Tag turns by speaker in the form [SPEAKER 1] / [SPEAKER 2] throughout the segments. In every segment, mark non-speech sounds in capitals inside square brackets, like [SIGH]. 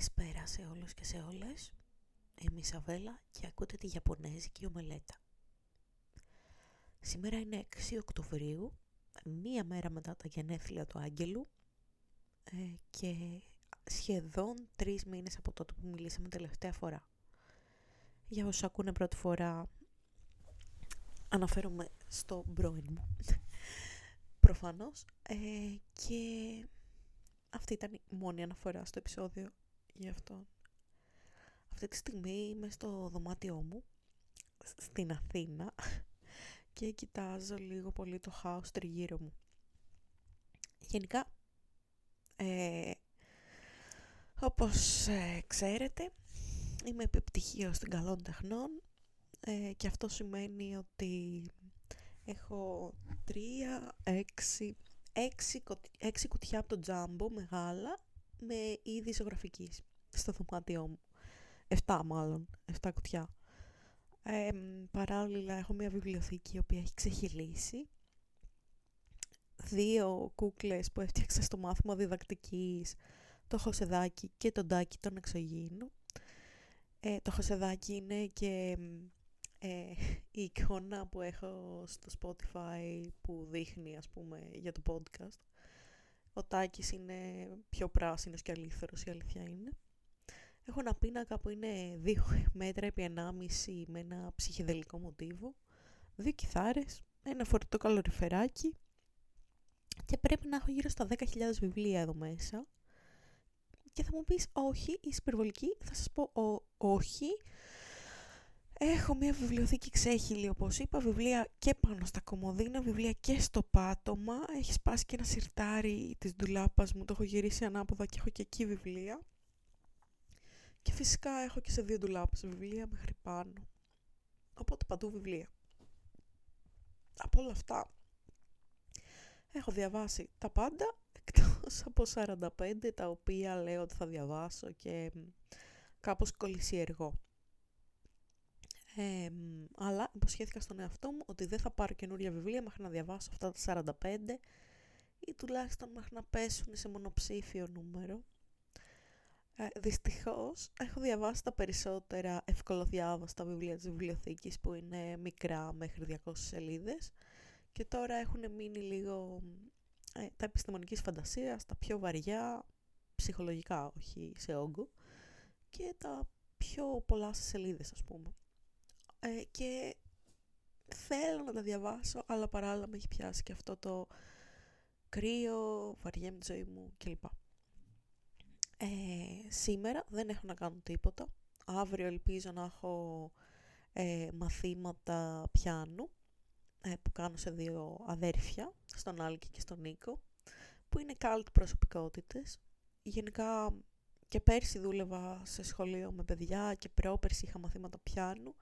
[SPEAKER 1] Καλησπέρα σε όλους και σε όλες. Είμαι η Σαβέλα και ακούτε τη Ιαπωνέζικη ομελέτα. Σήμερα είναι 6 Οκτωβρίου, μία μέρα μετά τα γενέθλια του Άγγελου ε, και σχεδόν τρεις μήνες από τότε που μιλήσαμε τελευταία φορά. Για όσους ακούνε πρώτη φορά, αναφέρομαι στο πρώην μου. [LAUGHS] Προφανώς. Ε, και αυτή ήταν η μόνη αναφορά στο επεισόδιο γι' αυτό. Αυτή τη στιγμή είμαι στο δωμάτιό μου, στην Αθήνα [LAUGHS] και κοιτάζω λίγο πολύ το χάος τριγύρω μου. Γενικά, ε, όπως ε, ξέρετε, είμαι επιπτυχίως στην καλών τεχνών ε, και αυτό σημαίνει ότι έχω τρία, έξι, έξι, έξι κουτιά από το τζάμπο μεγάλα με είδη ζωγραφικής στο δωμάτιό μου. Εφτά μάλλον, εφτά κουτιά. Ε, παράλληλα έχω μια βιβλιοθήκη η οποία έχει ξεχυλήσει. Δύο κούκλες που έφτιαξα στο μάθημα διδακτικής, το χωσεδάκι και το ντάκι των εξωγήινου. Ε, το χωσεδάκι είναι και ε, η εικόνα που έχω στο Spotify που δείχνει ας πούμε για το podcast. Ο Τάκης είναι πιο πράσινος και αλήθωρος, η αλήθεια είναι. Έχω ένα πίνακα που είναι 2 [LAUGHS] μέτρα επί 1,5 με ένα ψυχεδελικό μοτίβο, δύο κιθάρες, ένα φορητό καλοριφεράκι και πρέπει να έχω γύρω στα 10.000 βιβλία εδώ μέσα. Και θα μου πεις όχι, είσαι υπερβολική, θα σας πω όχι, Έχω μια βιβλιοθήκη ξέχυλη, όπως είπα, βιβλία και πάνω στα κομμωδίνα, βιβλία και στο πάτωμα. Έχει σπάσει και ένα σιρτάρι της ντουλάπας μου, το έχω γυρίσει ανάποδα και έχω και εκεί βιβλία. Και φυσικά έχω και σε δύο ντουλάπες βιβλία μέχρι πάνω. Οπότε παντού βιβλία. Από όλα αυτά έχω διαβάσει τα πάντα, εκτός [LAUGHS] από 45 τα οποία λέω ότι θα διαβάσω και κάπως κολλησιεργώ. Ε, αλλά υποσχέθηκα στον εαυτό μου ότι δεν θα πάρω καινούρια βιβλία μέχρι να διαβάσω αυτά τα 45 ή τουλάχιστον μέχρι να πέσουν σε μονοψήφιο νούμερο. Ε, δυστυχώς έχω διαβάσει τα περισσότερα ευκολοδιάβαστα βιβλία της βιβλιοθήκης που είναι μικρά μέχρι 200 σελίδες και τώρα έχουν μείνει λίγο ε, τα επιστημονικής φαντασίας, τα πιο βαριά, ψυχολογικά όχι σε όγκο και τα πιο πολλά σε σελίδες ας πούμε. Ε, και θέλω να τα διαβάσω, αλλά παράλληλα με έχει πιάσει και αυτό το κρύο, βαριέμαι τη ζωή μου κλπ. Ε, σήμερα δεν έχω να κάνω τίποτα. Αύριο ελπίζω να έχω ε, μαθήματα πιάνου ε, που κάνω σε δύο αδέρφια, στον Άλκη και στον Νίκο, που είναι cult προσωπικότητες. Γενικά και πέρσι δούλευα σε σχολείο με παιδιά και πρόπερσι είχα μαθήματα πιάνου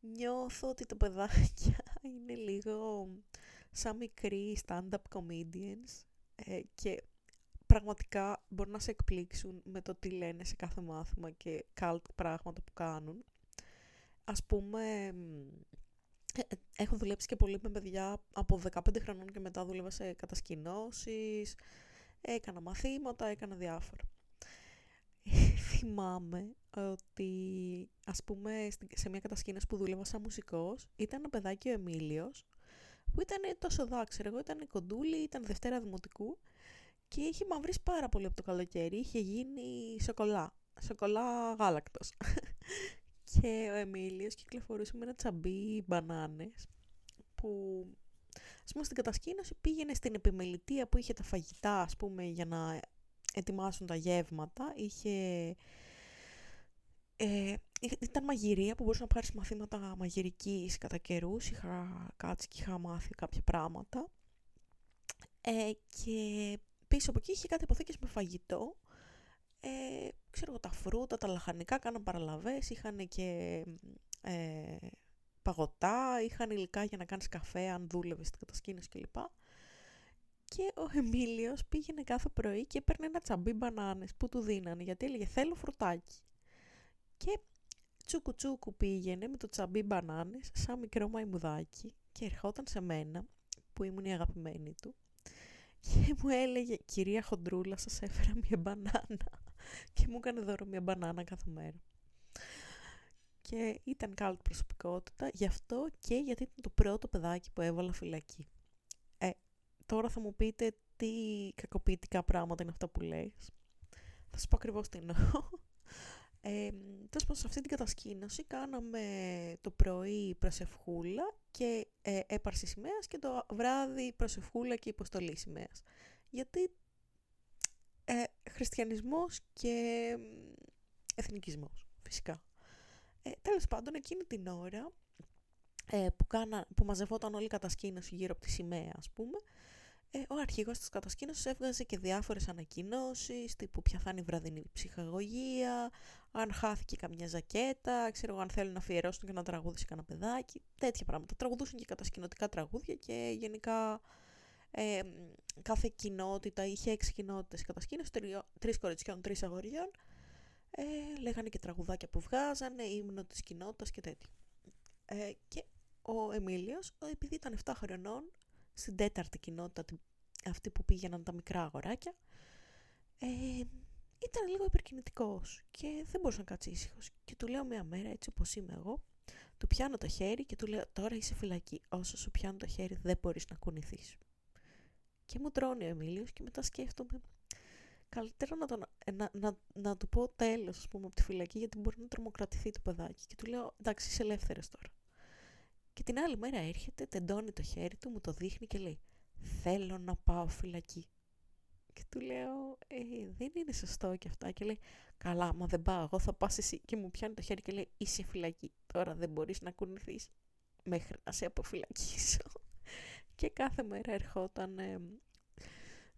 [SPEAKER 1] νιώθω ότι τα παιδάκια [LAUGHS] είναι λίγο σαν μικροί stand-up comedians ε, και πραγματικά μπορεί να σε εκπλήξουν με το τι λένε σε κάθε μάθημα και cult πράγματα που κάνουν. Ας πούμε, ε, ε, έχω δουλέψει και πολύ με παιδιά από 15 χρονών και μετά δούλευα σε κατασκηνώσεις, έκανα μαθήματα, έκανα διάφορα [LAUGHS] θυμάμαι ότι ας πούμε σε μια κατασκήνωση που δούλευα σαν μουσικός ήταν ένα παιδάκι ο Εμίλιος που ήταν τόσο δάξερο, εγώ ήταν κοντούλη, ήταν Δευτέρα Δημοτικού και είχε μαυρίσει πάρα πολύ από το καλοκαίρι, είχε γίνει σοκολά, σοκολά γάλακτος. [LAUGHS] και ο Εμίλιος κυκλοφορούσε με ένα τσαμπί μπανάνες που ας πούμε στην κατασκήνωση πήγαινε στην επιμελητία που είχε τα φαγητά ας πούμε για να ετοιμάσουν τα γεύματα. Είχε... Ε, ήταν μαγειρία που μπορούσε να πάρεις μαθήματα μαγειρικής κατά καιρούς. Είχα κάτσει και είχα μάθει κάποια πράγματα. Ε, και πίσω από εκεί είχε κάτι αποθήκες με φαγητό. Ε, ξέρω εγώ, τα φρούτα, τα λαχανικά, κάναν παραλαβές, είχαν και ε, παγωτά, είχαν υλικά για να κάνεις καφέ αν δούλευες στην κατασκήνωση κλπ και ο Εμίλιος πήγαινε κάθε πρωί και έπαιρνε ένα τσαμπί μπανάνες που του δίνανε γιατί έλεγε θέλω φρουτάκι. Και τσούκου τσούκου πήγαινε με το τσαμπί μπανάνες σαν μικρό μαϊμουδάκι και ερχόταν σε μένα που ήμουν η αγαπημένη του και μου έλεγε «Κυρία Χοντρούλα, σας έφερα μια μπανάνα». και μου έκανε δώρο μια μπανάνα κάθε μέρα. Και ήταν καλή προσωπικότητα, γι' αυτό και γιατί ήταν το πρώτο παιδάκι που έβαλα φυλακή. Ε, τώρα θα μου πείτε τι κακοποιητικά πράγματα είναι αυτά που λες. Θα σου πω ακριβώς τι εννοώ. Ε, τέλος πάντων, σε αυτή την κατασκήνωση κάναμε το πρωί προσευχούλα και ε, έπαρση σημαίας και το βράδυ προσευχούλα και υποστολή σημαίας. Γιατί ε, χριστιανισμός και εθνικισμός, φυσικά. Ε, τέλος πάντων, εκείνη την ώρα ε, που, κάνα, που μαζευόταν όλη η κατασκήνωση γύρω από τη σημαία, ας πούμε, ε, ο αρχηγός της κατασκήνωσης έβγαζε και διάφορες ανακοινώσεις, τύπου ποια θα είναι η βραδινή ψυχαγωγία, αν χάθηκε καμιά ζακέτα, ξέρω αν θέλουν να αφιερώσουν και να τραγούδι κανένα παιδάκι, τέτοια πράγματα. Τραγουδούσαν και κατασκηνωτικά τραγούδια και γενικά ε, κάθε κοινότητα είχε έξι κοινότητες κατασκήνωσης, τρεις κοριτσιών, τρεις αγοριών, ε, λέγανε και τραγουδάκια που βγάζανε, ύμνο της κοινότητας και τέτοια. Ε, και ο Εμίλιος, επειδή ήταν 7 χρονών, στην τέταρτη κοινότητα, αυτή που πήγαιναν τα μικρά αγοράκια, ε, ήταν λίγο υπερκινητικός και δεν μπορούσε να κάτσει ήσυχος. Και του λέω μια μέρα, έτσι όπως είμαι εγώ, του πιάνω το χέρι και του λέω τώρα είσαι φυλακή. Όσο σου πιάνω το χέρι δεν μπορείς να κουνηθείς. Και μου τρώνει ο Εμίλιος και μετά σκέφτομαι καλύτερα να, τον, να, να, να του πω τέλος ας πούμε από τη φυλακή γιατί μπορεί να τρομοκρατηθεί το παιδάκι. Και του λέω εντάξει είσαι ελεύθερες τώρα. Και την άλλη μέρα έρχεται, τεντώνει το χέρι του, μου το δείχνει και λέει «Θέλω να πάω φυλακή». Και του λέω ε, «Δεν είναι σωστό και αυτά». Και λέει «Καλά, μα δεν πάω, εγώ θα πας εσύ». Και μου πιάνει το χέρι και λέει «Είσαι φυλακή, τώρα δεν μπορείς να κουνηθείς μέχρι να σε αποφυλακίσω». [LAUGHS] και κάθε μέρα ερχόταν ε,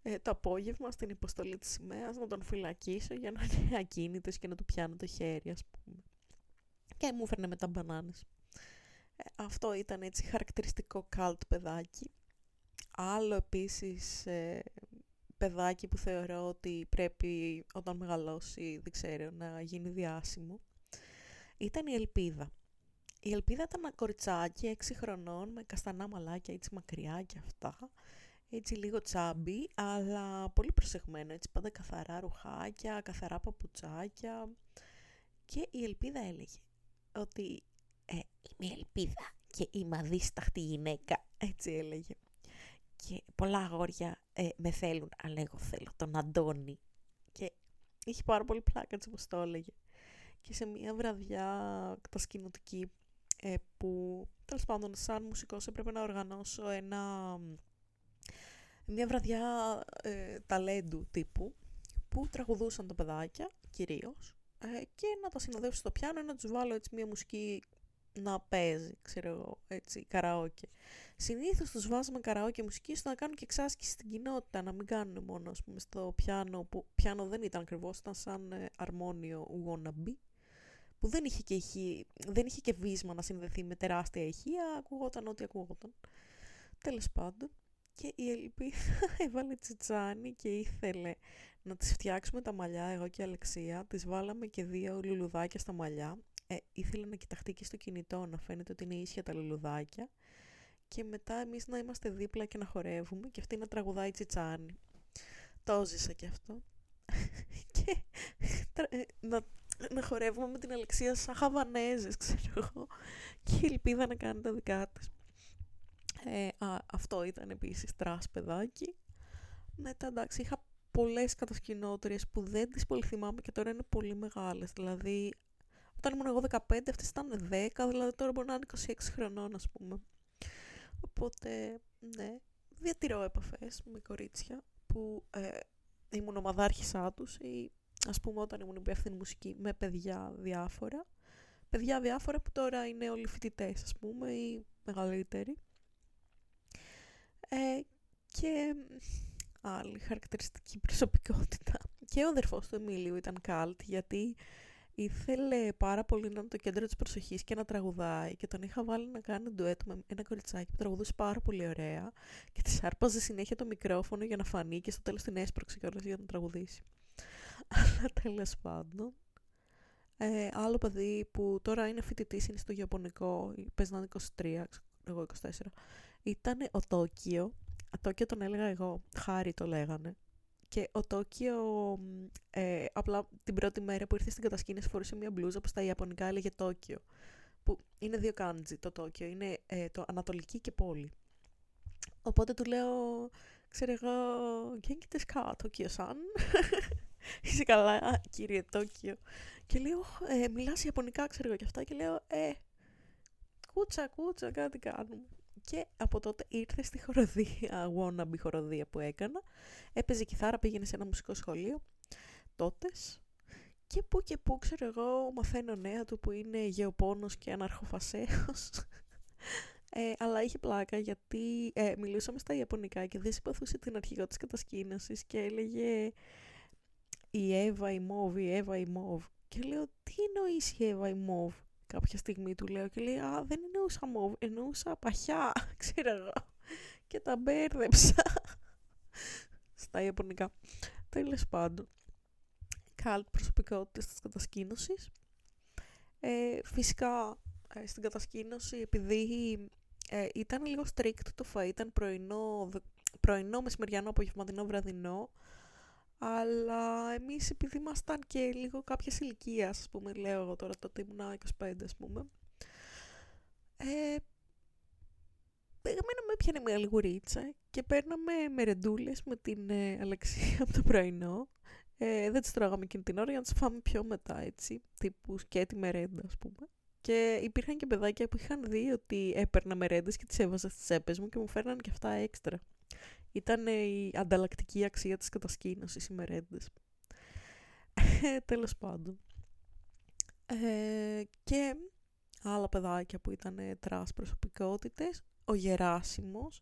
[SPEAKER 1] ε, το απόγευμα στην υποστολή της σημαίας να τον φυλακίσω για να είναι ακίνητος και να του πιάνω το χέρι ας πούμε. Και μου έφερνε μετά μπανάνες. Ε, αυτό ήταν έτσι χαρακτηριστικό καλτ παιδάκι. Άλλο επίσης ε, παιδάκι που θεωρώ ότι πρέπει όταν μεγαλώσει, δεν ξέρω, να γίνει διάσημο, ήταν η Ελπίδα. Η Ελπίδα ήταν ένα κοριτσάκι 6 χρονών με καστανά μαλάκια έτσι μακριά και αυτά. Έτσι λίγο τσάμπι, αλλά πολύ προσεγμένο, έτσι πάντα καθαρά ρουχάκια, καθαρά παπουτσάκια. Και η Ελπίδα έλεγε ότι ε, είμαι ελπίδα και είμαι αδίσταχτη γυναίκα, έτσι έλεγε. Και πολλά αγόρια ε, με θέλουν, αλλά εγώ θέλω τον Αντώνη. Και είχε πάρα πολύ πλάκα, έτσι όπως το έλεγε. Και σε μια βραδιά κατασκηνωτική ε, που, τέλος πάντων, σαν μουσικός έπρεπε να οργανώσω ένα, μια βραδιά ε, ταλέντου τύπου, που τραγουδούσαν τα παιδάκια, κυρίως, ε, και να τα συνοδεύσω στο πιάνο, να τους βάλω έτσι μια μουσική να παίζει, ξέρω εγώ, έτσι, καραόκε. Συνήθως τους βάζουμε καραόκε μουσικής ώστε να κάνουν και εξάσκηση στην κοινότητα, να μην κάνουν μόνο, ας πούμε, στο πιάνο, που πιάνο δεν ήταν ακριβώς, ήταν σαν ε, αρμόνιο wannabe, που δεν είχε, και δεν είχε και βίσμα να συνδεθεί με τεράστια ηχεία, ακουγόταν ό,τι ακουγόταν. Τέλος πάντων, και η Ελπίδα [LAUGHS] έβαλε τσιτσάνι και ήθελε να τις φτιάξουμε τα μαλλιά, εγώ και η Αλεξία, τις βάλαμε και δύο λουλουδάκια στα μαλλιά, ε, ήθελε να κοιταχτεί και στο κινητό, να φαίνεται ότι είναι ίσια τα λουλουδάκια και μετά εμείς να είμαστε δίπλα και να χορεύουμε και αυτή να τραγουδάει τσιτσάνι. Το ζήσα [LAUGHS] και αυτό. και ε, να, να χορεύουμε με την Αλεξία σαν χαβανέζες, ξέρω εγώ. Και η ελπίδα να κάνει τα δικά της. Ε, αυτό ήταν επίσης trash παιδάκι. Μετά εντάξει είχα πολλές κατασκηνώτριες που δεν τις πολύ θυμάμαι και τώρα είναι πολύ μεγάλες. Δηλαδή όταν ήμουν εγώ 15, αυτές ήταν 10, δηλαδή τώρα μπορεί να είναι 26 χρονών, ας πούμε. Οπότε, ναι, διατηρώ επαφές με κορίτσια που ε, ήμουν ομαδάρχησά τους ή ας πούμε όταν ήμουν υπεύθυνη μουσική με παιδιά διάφορα. Παιδιά διάφορα που τώρα είναι όλοι φοιτητές, ας πούμε, ή μεγαλύτεροι. Ε, και άλλη χαρακτηριστική προσωπικότητα. Και ο αδερφός του Εμίλιου ήταν καλτ, γιατί ήθελε πάρα πολύ να είναι το κέντρο της προσοχής και να τραγουδάει και τον είχα βάλει να κάνει ντουέτο με ένα κοριτσάκι που τραγουδούσε πάρα πολύ ωραία και της άρπαζε συνέχεια το μικρόφωνο για να φανεί και στο τέλος την έσπρωξε κιόλας για να τραγουδήσει. [LAUGHS] Αλλά τέλος πάντων. Ε, άλλο παιδί που τώρα είναι φοιτητής, είναι στο Ιαπωνικό, παίζει να είναι 23, εγώ 24, ήταν ο Τόκιο. Τόκιο τον έλεγα εγώ, Χάρη το λέγανε. Και ο Τόκιο ε, απλά την πρώτη μέρα που ήρθε στην κατασκήνωση φορούσε μια μπλούζα που στα Ιαπωνικά έλεγε Τόκιο. Που είναι δύο κάντζι το Τόκιο, είναι ε, το Ανατολική και πόλη. Οπότε του λέω, ξέρω εγώ, Genki desu Τόκιο σαν. Είσαι καλά, κύριε Τόκιο. Και λέω, ε, μιλάς Ιαπωνικά, ξέρω εγώ και αυτά. Και λέω, ε, κούτσα, κούτσα, κάτι κάνουμε. Και από τότε ήρθε στη χοροδία, [LAUGHS] wannabe χοροδία που έκανα. Έπαιζε κιθάρα, πήγαινε σε ένα μουσικό σχολείο. Τότες. Και που και που, ξέρω εγώ, μαθαίνω νέα του που είναι γεωπόνος και αναρχοφασέος. Ε, αλλά είχε πλάκα γιατί ε, μιλούσαμε στα Ιαπωνικά και δεν συμπαθούσε την αρχηγό της κατασκήνωσης και έλεγε η Εύα η Μόβ, η Εύα η Μόβ. Και λέω, τι εννοείς η Εύα η Μόβ. Κάποια στιγμή του λέω και λέει, Α, δεν εννοούσα Μόβ, εννοούσα παχιά, [LAUGHS] ξέρω εγώ. Και τα μπέρδεψα. Στα Ιαπωνικά. Τέλος πάντων. Καλτ προσωπικότητες της κατασκήνωσης. Ε, φυσικά ε, στην κατασκήνωση, επειδή ε, ήταν λίγο strict το φαΐ, ήταν πρωινό, πρωινό μεσημεριανό, απογευματινό, βραδινό, αλλά εμείς επειδή ήμασταν και λίγο κάποιας ηλικίας, ας πούμε, λέω εγώ τώρα τότε ήμουν 25 ας πούμε, ε, με έπιανε μια λιγουρίτσα και παίρναμε μερεντούλες με την ε, Αλεξία από το πρωινό. Ε, δεν τις τρώγαμε εκείνη την ώρα για να τις φάμε πιο μετά, έτσι, τύπου σκέτη μερέντα, ας πούμε. Και υπήρχαν και παιδάκια που είχαν δει ότι έπαιρνα μερέντες και τις έβαζα στις τσέπες μου και μου φέρναν και αυτά έξτρα. Ήταν η ανταλλακτική αξία της κατασκήνωσης οι μερέντες. Τέλος πάντων. Ε, και άλλα παιδάκια που ήταν trash προσωπικότητες. Ο Γεράσιμος.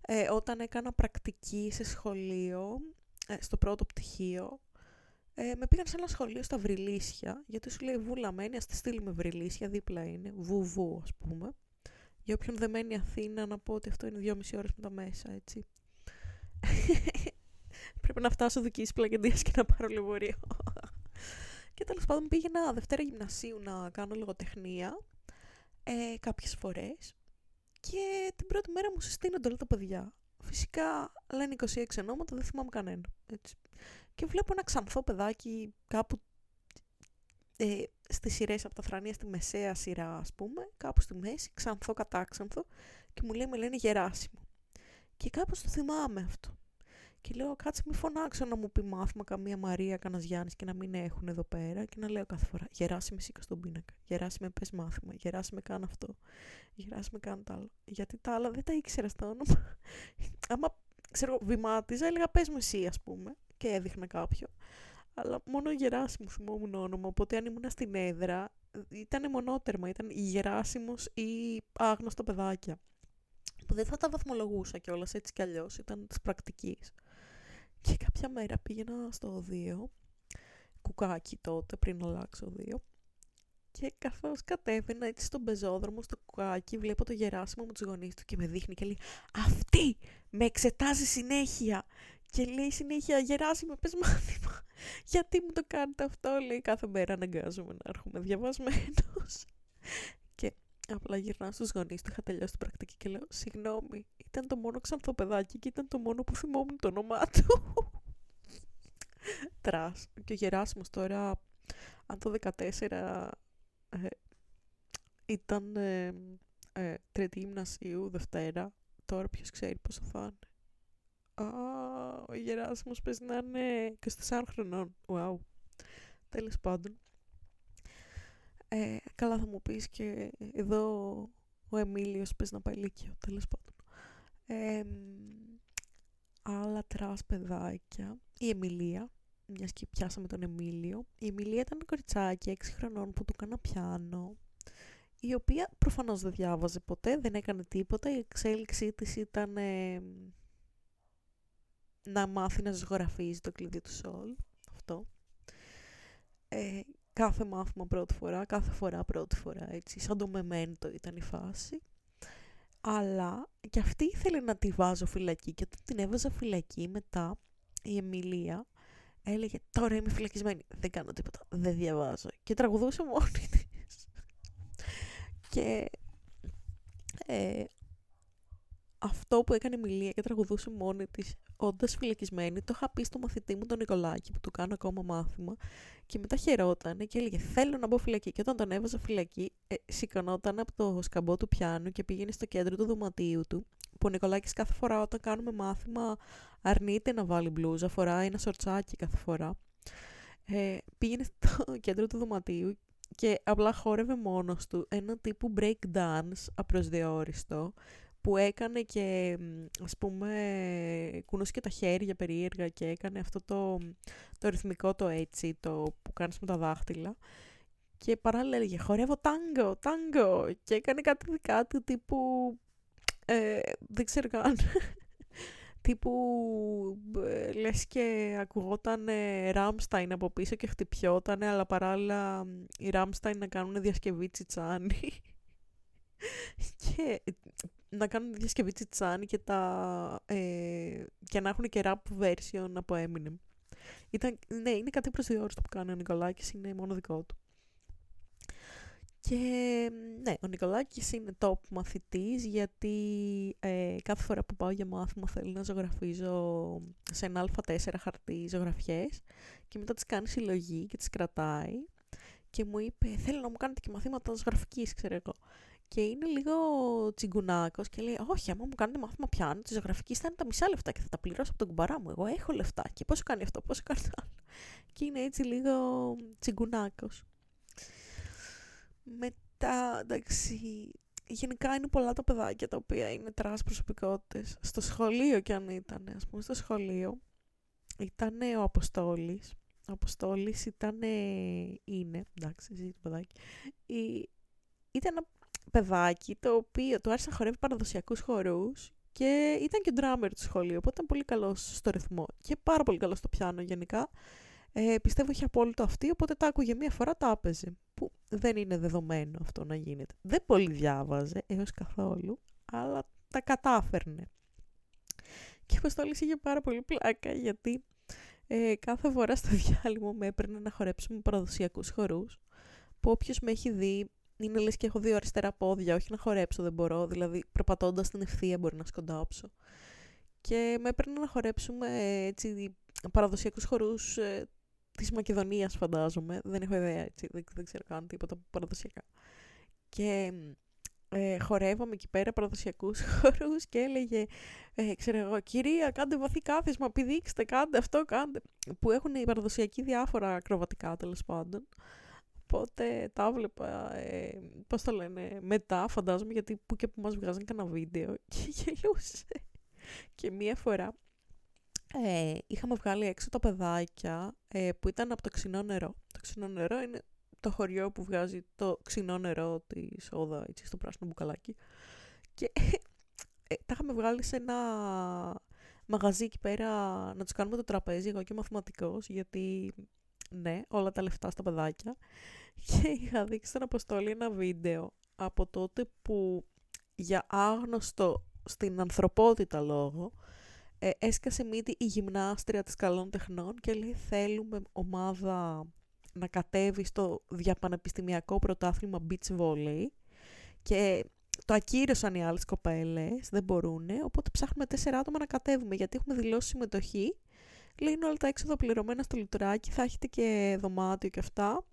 [SPEAKER 1] Ε, όταν έκανα πρακτική σε σχολείο, ε, στο πρώτο πτυχίο, ε, με πήγαν σε ένα σχολείο στα Βρυλίσια, γιατί σου λέει Βούλα μένει, ας τη στείλουμε Βρυλίσια, δίπλα είναι, βουβού ας πούμε. Για όποιον δεν μένει Αθήνα, να πω ότι αυτό είναι δυόμιση ώρες με τα μέσα, έτσι. Πρέπει να φτάσω Δουκίσσης Πλακεντίας και να πάρω λεωφορείο. και τέλος πάντων πήγαινα Δευτέρα Γυμνασίου να κάνω λογοτεχνία ε, κάποιες φορές και την πρώτη μέρα μου συστήνονται όλα τα παιδιά. Φυσικά λένε 26 ονόματα, δεν θυμάμαι κανένα. Έτσι και βλέπω ένα ξανθό παιδάκι κάπου ε, στις σειρές από τα θρανία στη μεσαία σειρά ας πούμε, κάπου στη μέση, ξανθό κατάξανθο και μου λέει με λένε Γεράσιμο. Και κάπως το θυμάμαι αυτό. Και λέω, κάτσε μη φωνάξω να μου πει μάθημα καμία Μαρία, κανένας Γιάννης και να μην έχουν εδώ πέρα. Και να λέω κάθε φορά, γεράσιμε σήκα στον πίνακα. Γεράσιμε πες μάθημα. Γεράσιμε κάνω αυτό. Γεράσιμε κάνω το άλλο. Γιατί τα άλλα δεν τα ήξερα στο όνομα. [LAUGHS] Άμα ξέρω, βημάτιζα, έλεγα πες μου εσύ, ας πούμε και έδειχνα κάποιο. Αλλά μόνο ο Γεράσιμο θυμόμουν όνομα, οπότε αν ήμουν στην έδρα ήταν μονότερμα, ήταν η Γεράσιμος ή άγνωστα παιδάκια. Που δεν θα τα βαθμολογούσα κιόλας έτσι κι αλλιώς, ήταν της πρακτικής. Και κάποια μέρα πήγαινα στο οδείο, κουκάκι τότε πριν αλλάξω οδείο, και καθώς κατέβαινα έτσι στον πεζόδρομο, στο κουκάκι, βλέπω το Γεράσιμο με τους γονείς του και με δείχνει και λέει Αυτή με εξετάζει συνέχεια. Και λέει συνέχεια, γεράσιμα, πες μάθημα. Γιατί μου το κάνετε αυτό, λέει κάθε μέρα αναγκάζομαι να έρχομαι διαβασμένος. Και απλά γυρνάω στους γονείς του, είχα τελειώσει την πρακτική και λέω, συγγνώμη, ήταν το μόνο ξανθό παιδάκι και ήταν το μόνο που θυμόμουν το όνομά του. [LAUGHS] Τρας. Και ο Γεράσιμος τώρα, αν το 14 ε, ήταν ε, ε, τρίτη γυμνασίου, Δευτέρα, τώρα ποιος ξέρει πόσο θα είναι. Α, ο Γεράσιμος πες να είναι 24 χρονών. Wow. Τέλος πάντων. Ε, καλά θα μου πεις και εδώ ο Εμίλιος πες να πάει λύκειο. Τέλος πάντων. Ε, άλλα trash παιδάκια. Η Εμιλία, μιας και πιάσαμε τον Εμίλιο. Η Εμιλία ήταν ένα κοριτσάκι 6 χρονών που του έκανα πιάνο η οποία προφανώς δεν διάβαζε ποτέ, δεν έκανε τίποτα. Η εξέλιξή της ήταν να μάθει να ζωγραφίζει το κλειδί του Σολ. Αυτό. Ε, κάθε μάθημα πρώτη φορά, κάθε φορά πρώτη φορά, έτσι. Σαν το μεμέντο ήταν η φάση. Αλλά και αυτή ήθελε να τη βάζω φυλακή και όταν την έβαζα φυλακή μετά η Εμιλία έλεγε τώρα είμαι φυλακισμένη, δεν κάνω τίποτα, δεν διαβάζω και τραγουδούσε μόνη της. και ε, αυτό που έκανε μιλία και τραγουδούσε μόνη της όντας φυλακισμένη, το είχα πει στο μαθητή μου τον Νικολάκη που του κάνω ακόμα μάθημα και μετά χαιρότανε και έλεγε θέλω να μπω φυλακή και όταν τον έβαζα φυλακή ε, σηκωνόταν από το σκαμπό του πιάνου και πήγαινε στο κέντρο του δωματίου του που ο Νικολάκης κάθε φορά όταν κάνουμε μάθημα αρνείται να βάλει μπλούζα, φοράει ένα σορτσάκι κάθε φορά. Ε, πήγαινε στο κέντρο του δωματίου και απλά χόρευε μόνος του ένα τύπου break dance απροσδιόριστο που έκανε και ας πούμε κουνούσε και τα χέρια περίεργα και έκανε αυτό το, το ρυθμικό το έτσι το που κάνεις με τα δάχτυλα. Και παράλληλα έλεγε χορεύω τάγκο, τάγκο και έκανε κάτι δικά του τύπου ε, δεν ξέρω καν [LAUGHS] τύπου ε, λες και ακουγόταν Ράμσταϊν από πίσω και χτυπιόταν αλλά παράλληλα οι Ράμσταϊν να κάνουν διασκευή τσιτσάνι [LAUGHS] [LAUGHS] και να κάνουν διασκευή τσιτσάνι και, τα, ε, και να έχουν και rap version από Eminem. Ήταν, ναι, είναι κάτι προσδιορίστο που κάνει ο Νικολάκης, είναι μόνο δικό του. Και ναι, ο Νικολάκης είναι top μαθητής γιατί ε, κάθε φορά που πάω για μάθημα θέλει να ζωγραφίζω σε ένα α4 χαρτί ζωγραφιές και μετά τις κάνει συλλογή και τις κρατάει και μου είπε θέλω να μου κάνετε και μαθήματα ζωγραφικής ξέρω εγώ και είναι λίγο τσιγκουνάκος και λέει όχι άμα μου κάνετε μάθημα πιάνου τη ζωγραφική θα είναι τα μισά λεφτά και θα τα πληρώσω από τον κουμπαρά μου. Εγώ έχω λεφτά και πόσο κάνει αυτό πόσο κάνει άλλο [LAUGHS] και είναι έτσι λίγο τσιγκουνάκος. Μετά εντάξει γενικά είναι πολλά τα παιδάκια τα οποία είναι trash προσωπικότητες. Στο σχολείο κι αν ήταν ας πούμε στο σχολείο ήταν ο Αποστόλης. Ο Αποστόλης ήταν είναι εντάξει ζει το παιδάκι ήταν ένα παιδάκι το οποίο του άρεσε να χορεύει παραδοσιακούς χορούς και ήταν και drummer του σχολείου, οπότε ήταν πολύ καλός στο ρυθμό και πάρα πολύ καλός στο πιάνο γενικά. Ε, πιστεύω είχε απόλυτο αυτή, οπότε τα άκουγε μία φορά, τα άπαιζε. Που δεν είναι δεδομένο αυτό να γίνεται. Δεν πολύ διάβαζε έως καθόλου, αλλά τα κατάφερνε. Και η Αποστόλης είχε πάρα πολύ πλάκα, γιατί ε, κάθε φορά στο [LAUGHS] διάλειμμα με έπαιρνε να χορέψουμε παραδοσιακούς χορούς, που όποιος με έχει δει είναι λες και έχω δύο αριστερά πόδια, όχι να χορέψω δεν μπορώ, δηλαδή προπατώντας την ευθεία μπορεί να σκοντάψω. Και με έπαιρνε να χορέψουμε έτσι παραδοσιακούς χορούς ε, της Μακεδονίας φαντάζομαι, δεν έχω ιδέα έτσι, δεν, δεν ξέρω καν τίποτα παραδοσιακά. Και ε, χορεύαμε εκεί πέρα παραδοσιακούς [LAUGHS] χορούς και έλεγε, ε, ξέρω εγώ, κυρία κάντε βαθύ κάθισμα, πηδήξτε, κάντε αυτό, κάντε. Που έχουν οι παραδοσιακοί διάφορα ακροβατικά τέλος πάντων. Οπότε τα βλέπα, ε, πώς το λένε, μετά φαντάζομαι γιατί που και που μας βγάζαν κανένα βίντεο [LAUGHS] και γελούσε. και μία φορά ε, είχαμε βγάλει έξω τα παιδάκια ε, που ήταν από το ξινό νερό. Το ξινό νερό είναι το χωριό που βγάζει το ξινό νερό της σόδα έτσι, στο πράσινο μπουκαλάκι. Και ε, τα είχαμε βγάλει σε ένα μαγαζί εκεί πέρα να τους κάνουμε το τραπέζι, εγώ και μαθηματικός, γιατί ναι, όλα τα λεφτά στα παιδάκια. [LAUGHS] Και είχα δείξει στον Αποστόλη ένα βίντεο από τότε που για άγνωστο στην ανθρωπότητα λόγο ε, έσκασε μύτη η γυμνάστρια της καλών τεχνών και λέει θέλουμε ομάδα να κατέβει στο διαπανεπιστημιακό πρωτάθλημα beach volley και το ακύρωσαν οι άλλες κοπέλες, δεν μπορούν, οπότε ψάχνουμε τέσσερα άτομα να κατέβουμε γιατί έχουμε δηλώσει συμμετοχή. Λέει όλα τα έξοδα πληρωμένα στο λιτουράκι, θα έχετε και δωμάτιο και αυτά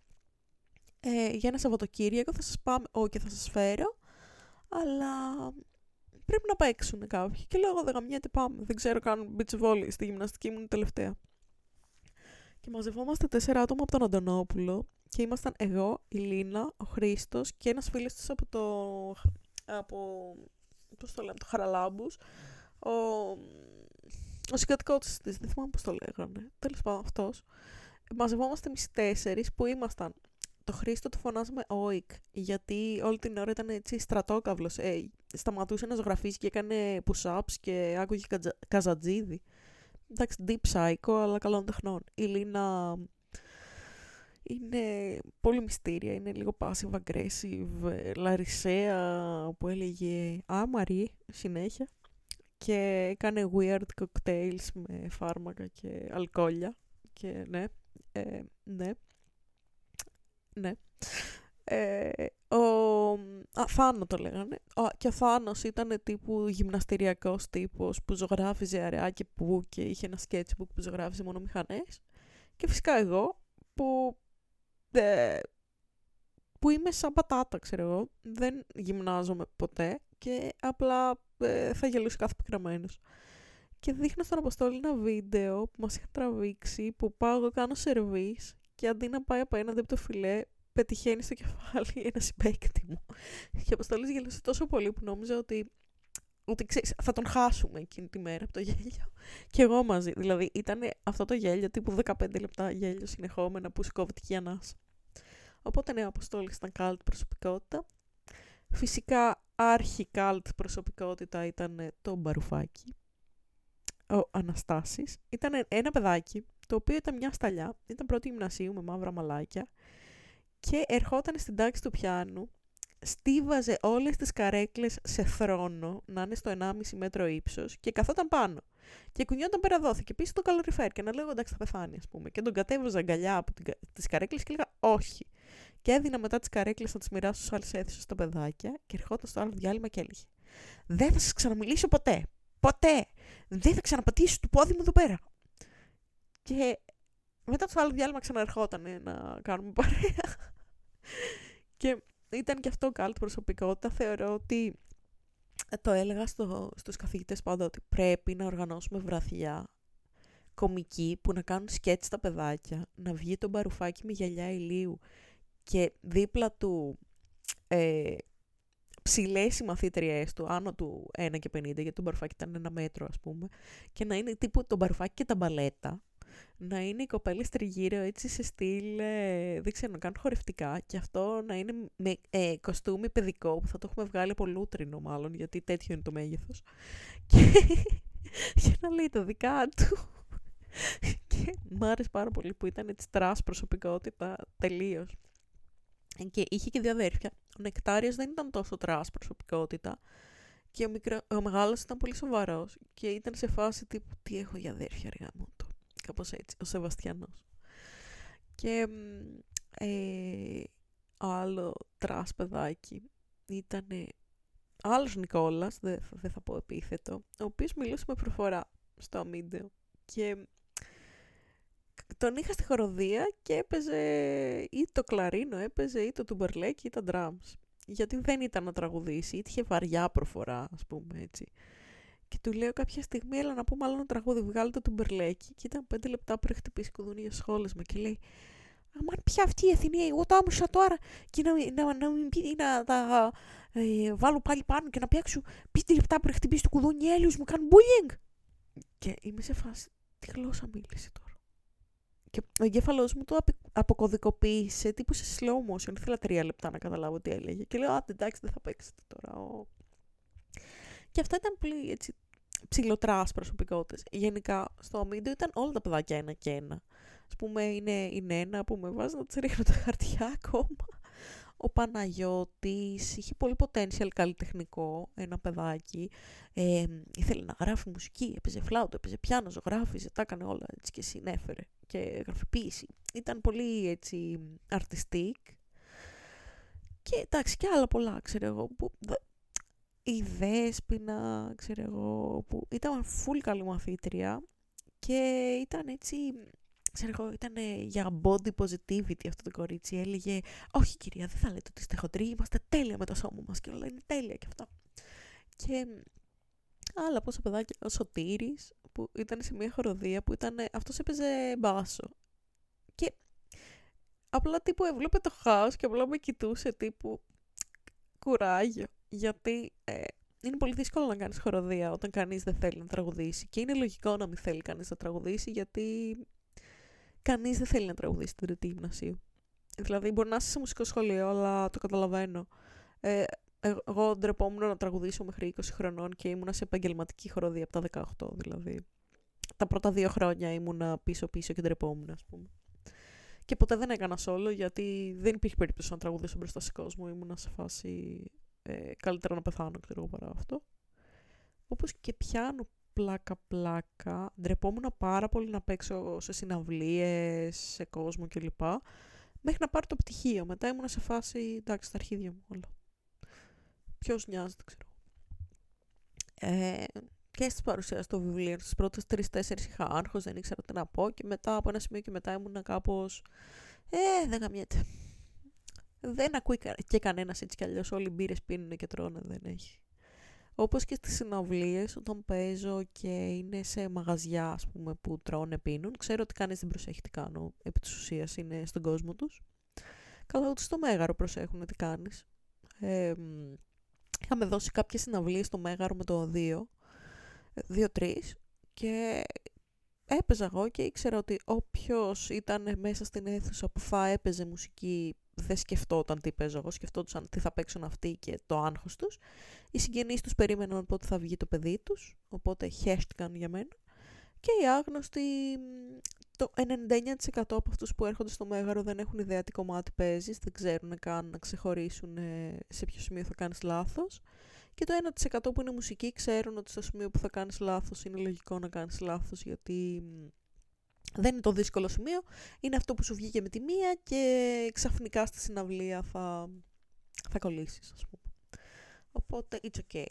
[SPEAKER 1] ε, για ένα Σαββατοκύριακο θα σας πάμε, όχι και θα σας φέρω, αλλά πρέπει να παίξουν κάποιοι. Και λέω, εγώ δεν γαμιέται πάμε, δεν ξέρω καν beach volley στη γυμναστική μου τελευταία. Και μαζευόμαστε τέσσερα άτομα από τον Αντωνόπουλο και ήμασταν εγώ, η Λίνα, ο Χρήστος και ένας φίλος της από το... από... πώς το λέμε, το Χαραλάμπους, ο... Ο συγκατοικός της, δεν θυμάμαι πώς το λέγανε, τέλος πάντων αυτός. Μαζευόμαστε εμείς τέσσερις που ήμασταν το Χρήστο το φωνάζουμε OIC, γιατί όλη την ώρα ήταν έτσι στρατόκαυλος. Ε, σταματούσε να ζωγραφίσει και έκανε push-ups και άκουγε καζατζίδι. Εντάξει, deep psycho, αλλά καλών τεχνών. Η Λίνα είναι πολύ μυστήρια, είναι λίγο passive aggressive, λαρισαία που έλεγε άμαρη συνέχεια και έκανε weird cocktails με φάρμακα και αλκοόλια και ναι, ε, ναι. Ναι. Ε, ο α, Θάνο το λέγανε. και ο Θάνος ήταν τύπου γυμναστηριακός τύπος που ζωγράφιζε αραιά και που και είχε ένα sketchbook που ζωγράφιζε μόνο μηχανές. Και φυσικά εγώ που, ε, που είμαι σαν πατάτα, ξέρω εγώ. Δεν γυμνάζομαι ποτέ και απλά ε, θα γελούσε κάθε πικραμένος. Και δείχνω στον Αποστόλη ένα βίντεο που μας είχε τραβήξει που πάω εγώ κάνω σερβίς και αντί να πάει απέναντι από το φιλέ πετυχαίνει στο κεφάλι ένα συμπέκτη μου. Και ο Αποστόλης γελούσε τόσο πολύ που νόμιζα ότι ότι ξέρεις, θα τον χάσουμε εκείνη τη μέρα από το γέλιο. [LAUGHS] Και εγώ μαζί. Δηλαδή ήταν αυτό το γέλιο τύπου 15 λεπτά γέλιο συνεχόμενα που σηκώθηκε η ανάσα. Οπότε ναι, ο Αποστόλης ήταν κάλτ προσωπικότητα. Φυσικά άρχη κάλτ προσωπικότητα ήταν το μπαρουφάκι. Ο Αναστάσης. Ήταν ένα παιδάκι το οποίο ήταν μια σταλιά. Ήταν πρώτη γυμνασίου με μαύρα μαλάκια. Και ερχόταν στην τάξη του πιάνου στίβαζε όλες τις καρέκλες σε θρόνο, να είναι στο 1,5 μέτρο ύψος και καθόταν πάνω. Και κουνιόταν πέρα δόθηκε πίσω το καλοριφέρ και να λέγω εντάξει θα πεθάνει ας πούμε. Και τον κατέβαζα αγκαλιά από τις καρέκλες και έλεγα όχι. Και έδινα μετά τις καρέκλες να τις μοιράσω στους άλλες αίθουσες στα παιδάκια και ερχόταν στο άλλο διάλειμμα και έλεγε δεν θα σας ξαναμιλήσω ποτέ. Ποτέ. Δεν θα ξαναπατήσω το πόδι μου εδώ πέρα. Και μετά το άλλο διάλειμμα ξαναερχόταν να κάνουμε παρέα. και ήταν και αυτό καλτ προσωπικότητα. Θεωρώ ότι ε, το έλεγα στο, στους καθηγητές πάντα ότι πρέπει να οργανώσουμε βραθιά κομική που να κάνουν σκέτς στα παιδάκια, να βγει το μπαρουφάκι με γυαλιά ηλίου και δίπλα του ε, ψηλές οι μαθήτριές του, άνω του 1 και 50, γιατί το μπαρουφάκι ήταν ένα μέτρο ας πούμε, και να είναι τύπου το μπαρουφάκι και τα μπαλέτα, να είναι οι κοπέλες τριγύρω έτσι σε στυλ, ε, δεν ξέρω, να κάνουν χορευτικά και αυτό να είναι με ε, κοστούμι παιδικό που θα το έχουμε βγάλει από λούτρινο μάλλον, γιατί τέτοιο είναι το μέγεθος. Και, [LAUGHS] και να λέει τα δικά του. και μ' άρεσε πάρα πολύ που ήταν έτσι trash προσωπικότητα τελείως. Και είχε και δύο αδέρφια. Ο Νεκτάριος δεν ήταν τόσο trash προσωπικότητα. Και ο, μικρό, ο μεγάλος ήταν πολύ σοβαρός. Και ήταν σε φάση τύπου τι έχω για αδέρφια αργά μου κάπως έτσι, ο Σεβαστιανός. Και ε, άλλο trash παιδάκι ήταν άλλος Νικόλας, δεν δε θα πω επίθετο, ο οποίος μιλούσε με προφορά στο Αμύνταιο και τον είχα στη χορωδία και έπαιζε ή το κλαρίνο έπαιζε ή το τουμπερλέκι ή τα drums. Γιατί δεν ήταν να τραγουδήσει, είχε βαριά προφορά, ας πούμε έτσι. Και του λέω κάποια στιγμή, έλα να πούμε άλλο ένα τραγούδι, βγάλω το μπερλέκι. Και ήταν πέντε λεπτά πριν χτυπήσει κουδούνι για σχόλεσμα. Και λέει, Αμάν πια αυτή η Αθηνία, εγώ το άμεσα τώρα και να, να, να μην πει να τα ε, βάλω πάλι πάνω και να πιάξω πέντε λεπτά πριν χτυπήσει το κουδούνι έλειος μου κάνουν bullying. Και είμαι σε φάση, τι γλώσσα μίλησε τώρα. Και ο εγκέφαλός μου το αποκωδικοποίησε τύπου σε slow motion. Ήθελα τρία λεπτά να καταλάβω τι έλεγε. Και λέω, Α, εντάξει, δεν θα παίξετε τώρα. Ο, και αυτά ήταν πολύ έτσι, ψηλοτράς προσωπικότητες. Γενικά, στο αμύντιο ήταν όλα τα παιδάκια ένα και ένα. Α πούμε, είναι, είναι ένα που με βάζει να τις ρίχνω τα χαρτιά [LAUGHS] ακόμα. Ο Παναγιώτης είχε πολύ potential καλλιτεχνικό, ένα παιδάκι. Ε, ήθελε να γράφει μουσική, έπαιζε φλάουτο, έπαιζε πιάνο, ζωγράφιζε, τα έκανε όλα έτσι και συνέφερε. Και γραφειποίηση. Ήταν πολύ έτσι artistic. Και εντάξει και άλλα πολλά, ξέρω εγώ, που η Δέσποινα, ξέρω εγώ, που ήταν full καλή μαθήτρια και ήταν έτσι, ξέρω εγώ, ήταν για body positivity αυτό το κορίτσι. Έλεγε, όχι κυρία, δεν θα λέτε ότι είστε χοντροί, είμαστε τέλεια με το σώμα μας και όλα είναι τέλεια και αυτά. Και άλλα πόσα παιδάκια, ο Σωτήρης, που ήταν σε μια χοροδία που ήταν, αυτός έπαιζε μπάσο. Και απλά τύπου έβλεπε το χάος και απλά με κοιτούσε τύπου κουράγιο γιατί ε, είναι πολύ δύσκολο να κάνεις χοροδία όταν κανείς δεν θέλει να τραγουδήσει και είναι λογικό να μην θέλει κανείς να τραγουδήσει γιατί κανείς δεν θέλει να τραγουδήσει την τρίτη γυμνασίου. Δηλαδή μπορεί να είσαι σε μουσικό σχολείο αλλά το καταλαβαίνω. Ε, εγώ ντρεπόμουν να τραγουδήσω μέχρι 20 χρονών και ήμουνα σε επαγγελματική χοροδία από τα 18 δηλαδή. Τα πρώτα δύο χρόνια ήμουνα πίσω-πίσω και ντρεπόμουν ας πούμε. Και ποτέ δεν έκανα solo γιατί δεν υπήρχε περίπτωση να τραγουδήσω μπροστά σε κόσμο. Ήμουνα σε φάση ε, καλύτερα να πεθάνω, ξέρω εγώ παρά αυτό. Όπως και πιάνω πλάκα-πλάκα, ντρεπόμουν πάρα πολύ να παίξω σε συναυλίες, σε κόσμο κλπ. Μέχρι να πάρει το πτυχίο. Μετά ήμουν σε φάση, εντάξει, στα αρχίδια μου όλα. Ποιος νοιάζεται, ξέρω. Ε, και στις παρουσιάσει των βιβλίων, στις πρώτες τρει-τέσσερι είχα άγχος, δεν ήξερα τι να πω. Και μετά από ένα σημείο και μετά ήμουν κάπως. Ε, δεν γαμιέται. Δεν ακούει και κανένας έτσι κι αλλιώς. Όλοι οι μπύρες πίνουν και τρώνε, δεν έχει. Όπως και στις συναυλίες, όταν παίζω και είναι σε μαγαζιά ας πούμε, που τρώνε, πίνουν, ξέρω ότι κανείς δεν προσέχει τι κάνω, επί της ουσίας είναι στον κόσμο τους. Καλά, ούτε στο Μέγαρο προσέχουν τι κάνεις. Ε, είχαμε δώσει κάποιες συναυλίες στο Μέγαρο με το 2, 2-3 και έπαιζα εγώ και ήξερα ότι όποιος ήταν μέσα στην αίθουσα που θα έπαιζε μουσική δεν σκεφτόταν τι παίζω εγώ, σκεφτόταν τι θα παίξουν αυτοί και το άγχος τους. Οι συγγενείς τους περίμεναν πότε θα βγει το παιδί τους, οπότε χέστηκαν για μένα. Και οι άγνωστοι, το 99% από αυτούς που έρχονται στο Μέγαρο δεν έχουν ιδέα τι κομμάτι παίζεις, δεν ξέρουν καν να ξεχωρίσουν ε, σε ποιο σημείο θα κάνεις λάθος. Και το 1% που είναι μουσική ξέρουν ότι στο σημείο που θα κάνεις λάθος είναι λογικό να κάνεις λάθος γιατί δεν είναι το δύσκολο σημείο, είναι αυτό που σου βγήκε με τη μία και ξαφνικά στη συναυλία θα, θα κολλήσεις, ας πούμε. Οπότε, it's okay.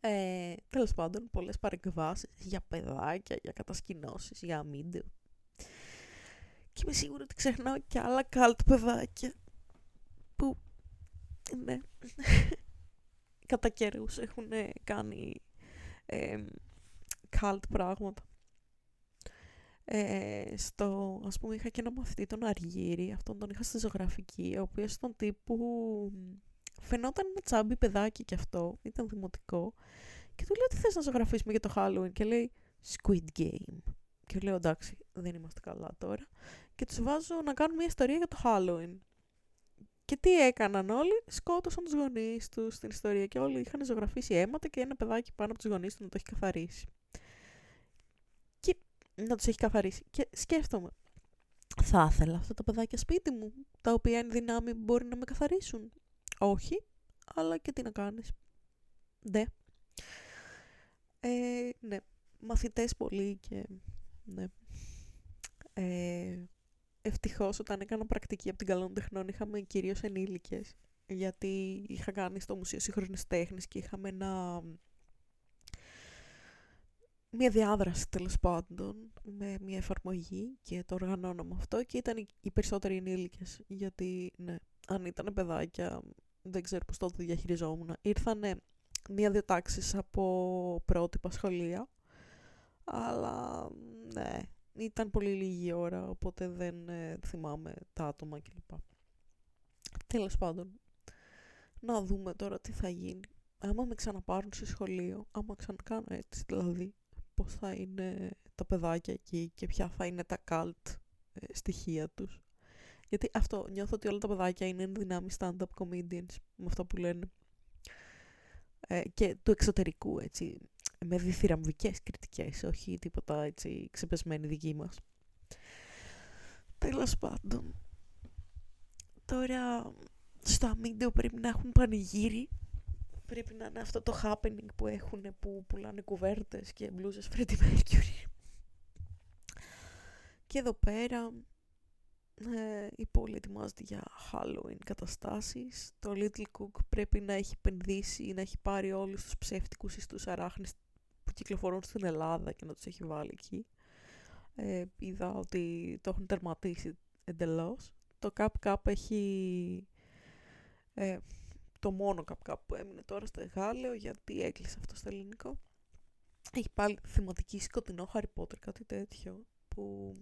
[SPEAKER 1] Ε, Τέλος πάντων, πολλές παρεκβάσεις για παιδάκια, για κατασκηνώσεις, για αμύντεο. Και είμαι σίγουρη ότι ξεχνάω και άλλα καλτ παιδάκια που, ναι, [LAUGHS] κατά καιρούς έχουν κάνει ε, καλτ πράγματα ε, στο, ας πούμε είχα και ένα μαθητή τον Αργύρη, αυτόν τον είχα στη ζωγραφική, ο οποίος ήταν τύπου, φαινόταν ένα τσάμπι παιδάκι κι αυτό, ήταν δημοτικό, και του λέω τι θες να ζωγραφίσουμε για το Halloween και λέει Squid Game. Και λέω εντάξει, δεν είμαστε καλά τώρα. Και τους βάζω να κάνουν μια ιστορία για το Halloween. Και τι έκαναν όλοι, σκότωσαν τους γονείς τους στην ιστορία και όλοι είχαν ζωγραφίσει αίματα και ένα παιδάκι πάνω από τους γονείς του να το έχει καθαρίσει να τους έχει καθαρίσει. Και σκέφτομαι, θα ήθελα αυτά τα παιδάκια σπίτι μου, τα οποία είναι δυνάμει μπορεί να με καθαρίσουν. Όχι, αλλά και τι να κάνεις. Ναι. Ε, ναι. Μαθητές πολύ και ναι. Ε, ευτυχώς όταν έκανα πρακτική από την Καλών Τεχνών είχαμε κυρίως ενήλικες γιατί είχα κάνει στο Μουσείο Σύγχρονης Τέχνης και είχαμε ένα μια διάδραση τέλος πάντων με μια εφαρμογή και το οργανώναμε αυτό και ήταν οι περισσότεροι ενήλικες. Γιατί, ναι, αν ήταν παιδάκια, δεν ξέρω πώς τότε διαχειριζόμουν. Ήρθανε μία-δύο τάξεις από πρότυπα σχολεία, αλλά ναι, ήταν πολύ λίγη ώρα, οπότε δεν ε, θυμάμαι τα άτομα κλπ. Τέλος πάντων, να δούμε τώρα τι θα γίνει. Άμα με ξαναπάρουν σε σχολείο, άμα ξανακάνω έτσι δηλαδή, πώς θα είναι τα παιδάκια εκεί και ποια θα είναι τα cult ε, στοιχεία τους. Γιατί αυτό, νιώθω ότι όλα τα παιδάκια είναι δυνάμει stand-up comedians, με αυτά που λένε. Ε, και του εξωτερικού, έτσι, με διθυραμβικές κριτικές, όχι τίποτα έτσι ξεπεσμένη δική μας. Τέλος πάντων, τώρα στα μίντεο πρέπει να έχουν πανηγύρι πρέπει να είναι αυτό το happening που έχουν που πουλάνε κουβέρτες και μπλούζες Freddie Mercury. Και εδώ πέρα ε, η πόλη ετοιμάζεται για Halloween καταστάσεις. Το Little Cook πρέπει να έχει επενδύσει ή να έχει πάρει όλους τους ψεύτικους ή τους αράχνες που κυκλοφορούν στην Ελλάδα και να τους έχει βάλει εκεί. Ε, είδα ότι το έχουν τερματίσει εντελώς. Το Cap Cap έχει ε, το μόνο κάπου που έμεινε τώρα στο Εγάλεο γιατί έκλεισε αυτό στο ελληνικό. Έχει πάλι θεματική σκοτεινό Harry Potter, κάτι τέτοιο που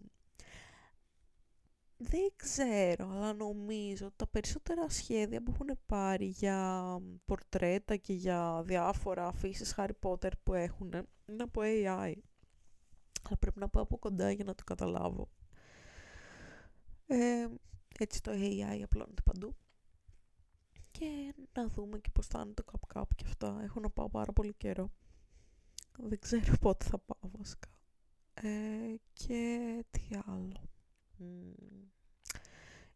[SPEAKER 1] δεν ξέρω, αλλά νομίζω ότι τα περισσότερα σχέδια που έχουν πάρει για πορτρέτα και για διάφορα αφήσεις Harry Potter που έχουν είναι από AI. Αλλά πρέπει να πάω από κοντά για να το καταλάβω. Ε, έτσι το AI απλώνεται παντού και να δούμε και πώς θα είναι το Cup Cup και αυτά. Έχω να πάω πάρα πολύ καιρό. Δεν ξέρω [LAUGHS] πότε θα πάω βασικά. Ε, και τι άλλο. Mm.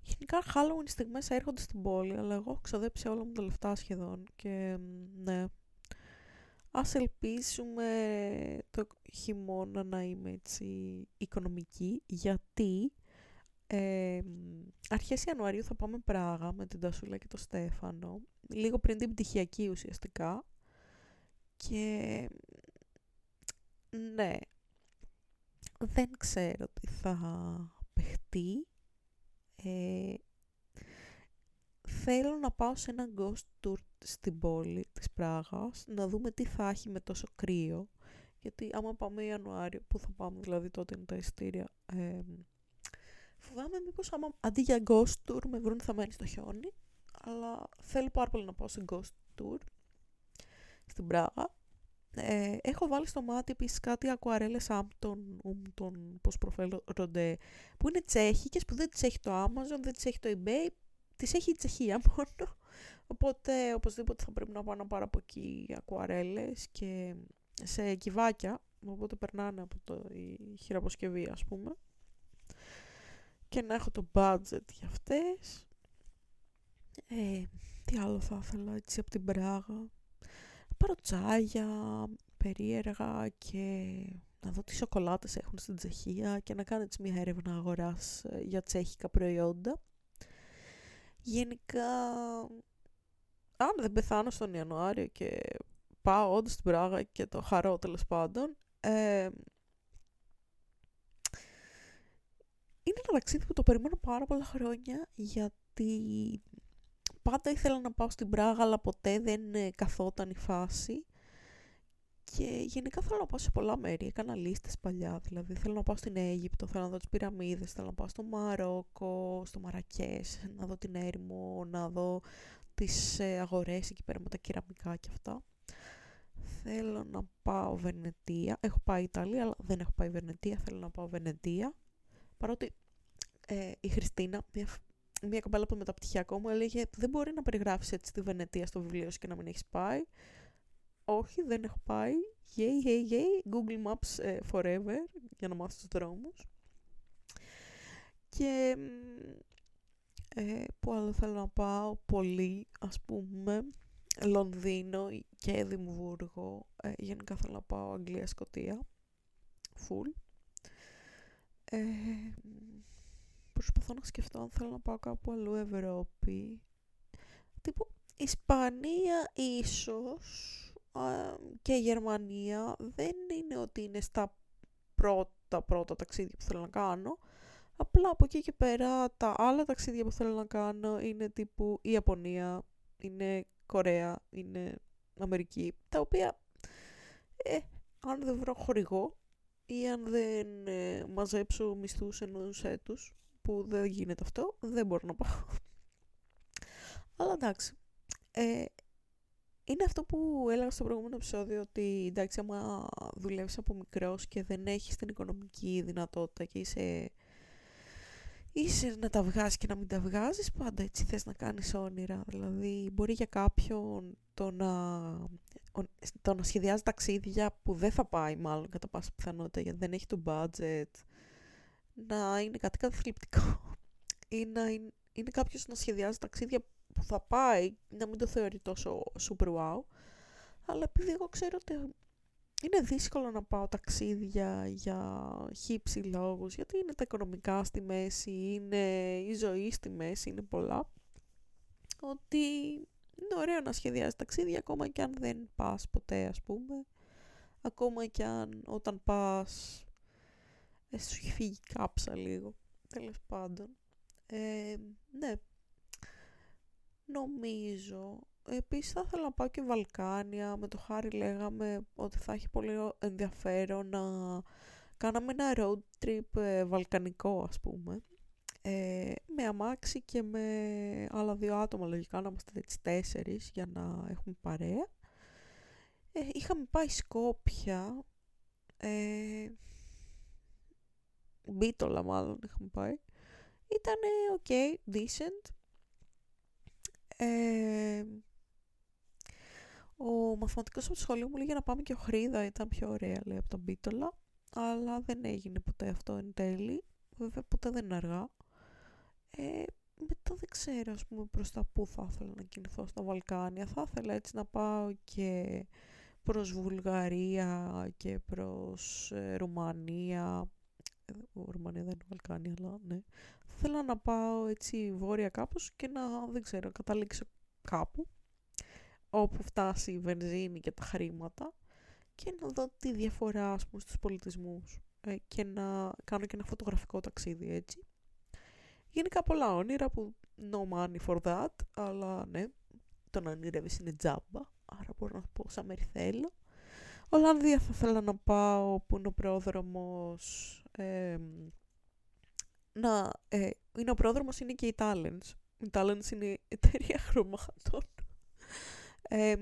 [SPEAKER 1] Γενικά Halloween στιγμές έρχονται στην πόλη, αλλά εγώ έχω ξοδέψει όλα μου τα λεφτά σχεδόν και ναι. Ας ελπίσουμε το χειμώνα να είμαι έτσι οικονομική, γιατί Ε, αρχές Ιανουαρίου θα πάμε Πράγα με την Τασούλα και το Στέφανο. Λίγο πριν την πτυχιακή ουσιαστικά. Και ναι, δεν ξέρω τι θα παιχτεί. Ε, θέλω να πάω σε ένα ghost tour στην πόλη της Πράγας, να δούμε τι θα έχει με τόσο κρύο. Γιατί άμα πάμε Ιανουάριο, που θα πάμε δηλαδή τότε είναι τα ειστήρια, ε, φοβάμαι μήπως άμα αντί για ghost tour με βρουν θα μένει στο χιόνι, αλλά θέλω πάρα πολύ να πάω σε ghost tour στην Πράγα. Ε, έχω βάλει στο μάτι επίσης κάτι ακουαρέλες Άμπτον, τον, πώς προφέρονται, που είναι τσέχικες, που δεν τις έχει το Amazon, δεν τις έχει το eBay, τις έχει η Τσεχία [LAUGHS] μόνο. Οπότε οπωσδήποτε θα πρέπει να πάω να πάρω από εκεί ακουαρέλες και σε κυβάκια, οπότε περνάνε από το, η χειραποσκευή ας πούμε. Και να έχω το budget για αυτές. Ε, τι άλλο θα ήθελα έτσι από την Πράγα πάρω τσάγια περίεργα και να δω τι σοκολάτες έχουν στην Τσεχία και να κάνω έτσι μια έρευνα αγοράς ε, για τσέχικα προϊόντα. Γενικά, αν δεν πεθάνω στον Ιανουάριο και πάω όντως στην Πράγα και το χαρώ τέλος πάντων, ε, είναι ένα ταξίδι που το περιμένω πάρα πολλά χρόνια γιατί πάντα ήθελα να πάω στην Πράγα, αλλά ποτέ δεν ε, καθόταν η φάση. Και γενικά θέλω να πάω σε πολλά μέρη. Έκανα λίστες παλιά, δηλαδή θέλω να πάω στην Αίγυπτο, θέλω να δω τις πυραμίδες, θέλω να πάω στο Μαρόκο, στο Μαρακές, να δω την έρημο, να δω τις ε, αγορές εκεί πέρα με τα κεραμικά και αυτά. Θέλω να πάω Βενετία. Έχω πάει Ιταλία, αλλά δεν έχω πάει Βενετία. Θέλω να πάω Βενετία. Παρότι ε, η Χριστίνα, μια μια κοπέλα από το μεταπτυχιακό μου έλεγε δεν μπορεί να περιγράφει έτσι τη Βενετία στο βιβλίο σου και να μην έχεις πάει. Όχι, δεν έχω πάει. Yay, yay, yay. Google Maps ε, forever για να μάθω τους δρόμους. Και ε, που άλλο θέλω να πάω πολύ, ας πούμε, Λονδίνο και Εδιμβούργο. Ε, γενικά θέλω να πάω Αγγλία, Σκοτία. Full. Ε, προσπαθώ να σκεφτώ αν θέλω να πάω κάπου αλλού Ευρώπη. Τύπου Ισπανία ίσως και Γερμανία δεν είναι ότι είναι στα πρώτα πρώτα ταξίδια που θέλω να κάνω. Απλά από εκεί και πέρα τα άλλα ταξίδια που θέλω να κάνω είναι τύπου η Ιαπωνία, είναι Κορέα, είναι Αμερική, τα οποία ε, αν δεν βρω χορηγό ή αν δεν ε, μαζέψω μισθούς ενός έτους που δεν γίνεται αυτό, δεν μπορώ να πάω. Αλλά εντάξει. Ε, είναι αυτό που έλεγα στο προηγούμενο επεισόδιο ότι εντάξει άμα δουλεύεις από μικρός και δεν έχεις την οικονομική δυνατότητα και είσαι, είσαι να τα βγάζεις και να μην τα βγάζεις πάντα έτσι θες να κάνεις όνειρα δηλαδή μπορεί για κάποιον το να, το να σχεδιάζει ταξίδια που δεν θα πάει μάλλον κατά πάσα πιθανότητα γιατί δεν έχει το budget να είναι κάτι καταθλιπτικό ή να είναι, είναι κάποιος να σχεδιάζει ταξίδια που θα πάει, να μην το θεωρεί τόσο super wow. Αλλά επειδή εγώ ξέρω ότι είναι δύσκολο να πάω ταξίδια για χύψη λόγους, γιατί είναι τα οικονομικά στη μέση, είναι η ζωή στη μέση, είναι πολλά. Ότι είναι ωραίο να σχεδιάζει ταξίδια ακόμα και αν δεν πας ποτέ ας πούμε. Ακόμα και αν όταν πας ε, σου έχει φύγει κάψα λίγο. Τέλος πάντων. Ε, ναι. Νομίζω. Επίσης θα ήθελα να πάω και Βαλκάνια. Με το χάρη λέγαμε ότι θα έχει πολύ ενδιαφέρον να κάναμε ένα road trip ε, βαλκανικό ας πούμε. Ε, με αμάξι και με άλλα δύο άτομα λογικά να είμαστε έτσι τέσσερις για να έχουμε παρέα. Ε, είχαμε πάει Σκόπια. Ε, Μπίτολα μάλλον είχαμε πάει. Ήταν ok, decent. Ε, ο μαθηματικός από το σχολείο μου λέγε να πάμε και ο Χρίδα, ήταν πιο ωραία λέει από τον Μπίτολα. Αλλά δεν έγινε ποτέ αυτό εν τέλει. Βέβαια ποτέ δεν είναι αργά. Ε, μετά δεν ξέρω ας πούμε προς τα πού θα ήθελα να κινηθώ στα Βαλκάνια. Θα ήθελα έτσι να πάω και προς Βουλγαρία και προς ε, Ρουμανία ο Ρουμανία δεν είναι Βαλκάνια, αλλά ναι. Θα ήθελα να πάω έτσι βόρεια κάπως και να, δεν ξέρω, καταλήξω κάπου όπου φτάσει η βενζίνη και τα χρήματα και να δω τη διαφορά ας πούμε, στους πολιτισμούς ε, και να κάνω και ένα φωτογραφικό ταξίδι έτσι. Γενικά πολλά όνειρα που no money for that, αλλά ναι, το να ονειρεύεις είναι τζάμπα, άρα μπορώ να πω σαν μέρη θέλω. Ολλανδία θα ήθελα να πάω που είναι ο πρόδρομος ε, να, ε, είναι ο πρόδρομος είναι και οι Talents. Οι Talents είναι η εταιρεία χρωμάτων. Ε,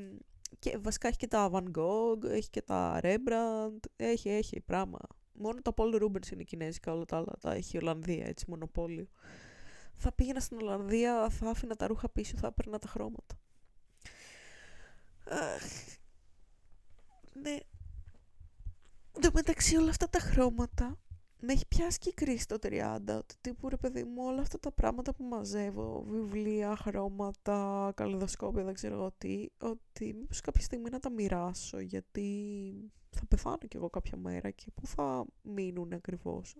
[SPEAKER 1] και βασικά έχει και τα Van Gogh, έχει και τα Rembrandt, έχει, έχει πράγμα. Μόνο τα Paul Rubens είναι κινέζικα, όλα τα άλλα τα έχει η Ολλανδία, έτσι, μονοπόλιο. Θα πήγαινα στην Ολλανδία, θα άφηνα τα ρούχα πίσω, θα έπαιρνα τα χρώματα. Αχ, ναι. Εν τω μεταξύ όλα αυτά τα χρώματα με έχει πιάσει και η κρίση το 30, ότι τύπου ρε παιδί μου όλα αυτά τα πράγματα που μαζεύω, βιβλία, χρώματα, καλλιδοσκόπια, δεν ξέρω εγώ τι, ότι μήπως κάποια στιγμή να τα μοιράσω, γιατί θα πεθάνω κι εγώ κάποια μέρα και πού θα μείνουν ακριβώς.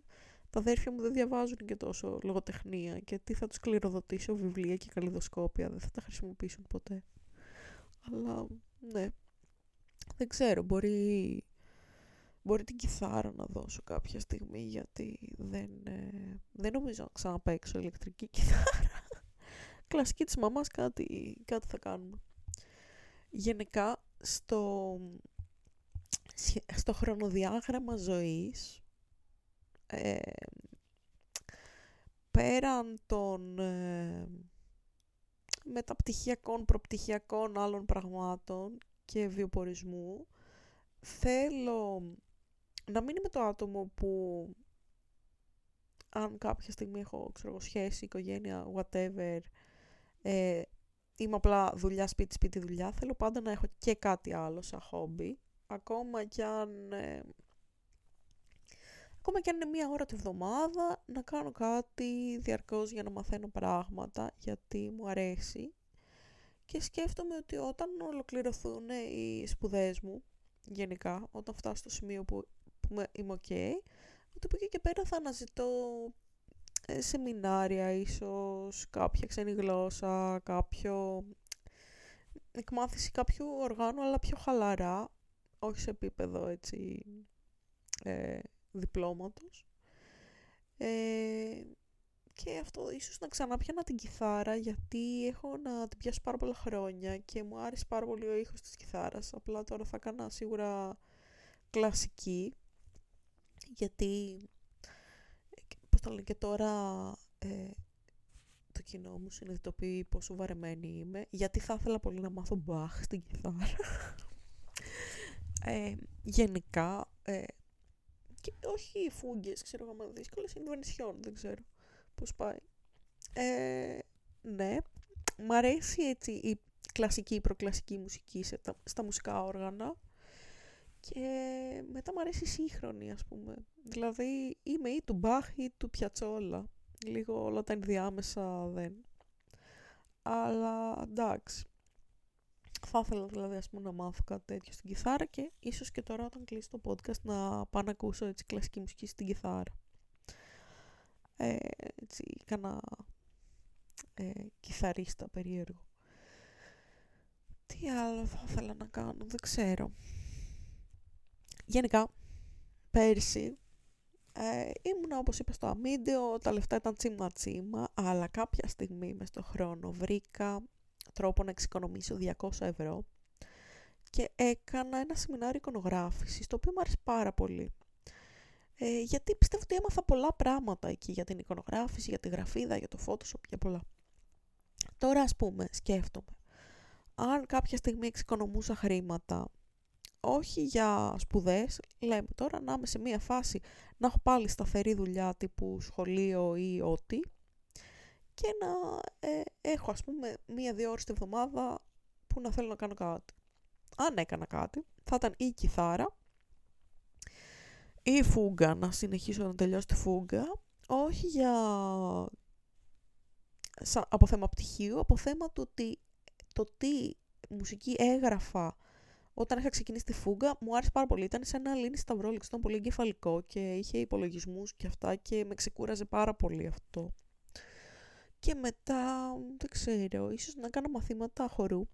[SPEAKER 1] Τα αδέρφια μου δεν διαβάζουν και τόσο λογοτεχνία και τι θα τους κληροδοτήσω βιβλία και καλλιδοσκόπια, δεν θα τα χρησιμοποιήσουν ποτέ. Αλλά ναι, δεν ξέρω, μπορεί Μπορεί την κιθάρα να δώσω κάποια στιγμή γιατί δεν, ε, δεν νομίζω να ξαναπαίξω ηλεκτρική κιθάρα. [LAUGHS] Κλασική της μαμάς κάτι, κάτι θα κάνουμε. Γενικά στο, στο χρονοδιάγραμμα ζωής ε, πέραν των ε, μεταπτυχιακών, προπτυχιακών άλλων πραγμάτων και βιοπορισμού θέλω να μην είμαι το άτομο που αν κάποια στιγμή έχω ξέρω, σχέση, οικογένεια, whatever, ε, είμαι απλά δουλειά, σπίτι, σπίτι, δουλειά. Θέλω πάντα να έχω και κάτι άλλο σαν χόμπι. Ακόμα κι αν... Ε, ακόμα κι αν είναι μία ώρα τη βδομάδα, να κάνω κάτι διαρκώς για να μαθαίνω πράγματα, γιατί μου αρέσει. Και σκέφτομαι ότι όταν ολοκληρωθούν οι σπουδές μου, γενικά, όταν φτάσω στο σημείο που είμαι ok, ότι από εκεί και πέρα θα αναζητώ ε, σεμινάρια ίσως, κάποια ξένη γλώσσα, κάποιο εκμάθηση κάποιου οργάνου, αλλά πιο χαλαρά, όχι σε επίπεδο έτσι ε, διπλώματος. Ε, και αυτό ίσως να ξαναπιάνα την κιθάρα γιατί έχω να την πιάσω πάρα πολλά χρόνια και μου άρεσε πάρα πολύ ο ήχος της κιθάρας. Απλά τώρα θα έκανα σίγουρα κλασική γιατί πώς το λένε και τώρα ε, το κοινό μου συνειδητοποιεί πόσο βαρεμένη είμαι γιατί θα ήθελα πολύ να μάθω μπαχ στην κιθάρα ε, γενικά ε, και όχι οι φούγκες ξέρω εγώ δύσκολες είναι βενισιόν δεν ξέρω πώς πάει ε, ναι μ' αρέσει έτσι η κλασική η προκλασική μουσική σε στα μουσικά όργανα και μετά μου αρέσει η σύγχρονη, ας πούμε. Δηλαδή, είμαι ή του Μπαχ ή του Πιατσόλα. Λίγο όλα τα ενδιάμεσα δεν. Αλλά εντάξει. Θα ήθελα δηλαδή ας πούμε, να μάθω κάτι τέτοιο στην κιθάρα και ίσως και τώρα όταν κλείσει το podcast να πάω να ακούσω έτσι κλασική μουσική στην κιθάρα. Ε, έτσι, κάνα ε, κιθαρίστα περίεργο. Τι άλλο θα ήθελα να κάνω, δεν ξέρω. Γενικά, πέρσι ε, ήμουνα όπως είπα στο αμίντεο, τα λεφτά ήταν τσίμα τσίμα, αλλά κάποια στιγμή μες στο χρόνο βρήκα τρόπο να εξοικονομήσω 200 ευρώ και έκανα ένα σεμινάριο εικονογράφησης, το οποίο μου άρεσε πάρα πολύ. Ε, γιατί πιστεύω ότι έμαθα πολλά πράγματα εκεί για την εικονογράφηση, για τη γραφίδα, για το Photoshop, για πολλά. Τώρα ας πούμε, σκέφτομαι, αν κάποια στιγμή εξοικονομούσα χρήματα όχι για σπουδές, λέμε τώρα να είμαι σε μία φάση να έχω πάλι σταθερή δουλειά τύπου σχολείο ή ό,τι και να ε, έχω ας πούμε μία-δύο ώρες τη εβδομάδα που να θέλω να κάνω κάτι. Αν έκανα κάτι, θα ήταν η κιθάρα ή η φούγκα, να συνεχίσω να τελειώσω τη φούγκα, όχι για από θέμα πτυχίου, από θέμα του ότι το τι μουσική έγραφα όταν είχα ξεκινήσει τη φούγκα, μου άρεσε πάρα πολύ. Ήταν σαν να λύνει σταυρόληξη, ήταν πολύ εγκεφαλικό και είχε υπολογισμούς και αυτά και με ξεκούραζε πάρα πολύ αυτό. Και μετά, δεν ξέρω, ίσως να κάνω μαθήματα χορού,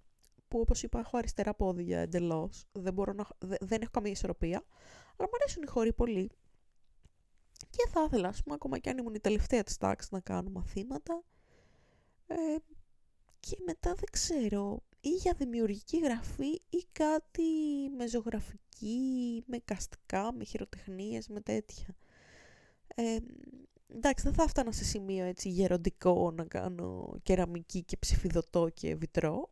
[SPEAKER 1] που όπως είπα έχω αριστερά πόδια εντελώς, δεν, μπορώ να, δεν έχω καμία ισορροπία, αλλά μου αρέσουν οι χοροί πολύ. Και θα ήθελα, ας πούμε, ακόμα και αν ήμουν η τελευταία της τάξης να κάνω μαθήματα. Ε, και μετά δεν ξέρω, ή για δημιουργική γραφή ή κάτι με ζωγραφική, με καστικά, με χειροτεχνίες, με τέτοια. Ε, εντάξει, δεν θα έφτανα σε σημείο έτσι γεροντικό να κάνω κεραμική και ψηφιδωτό και βιτρό.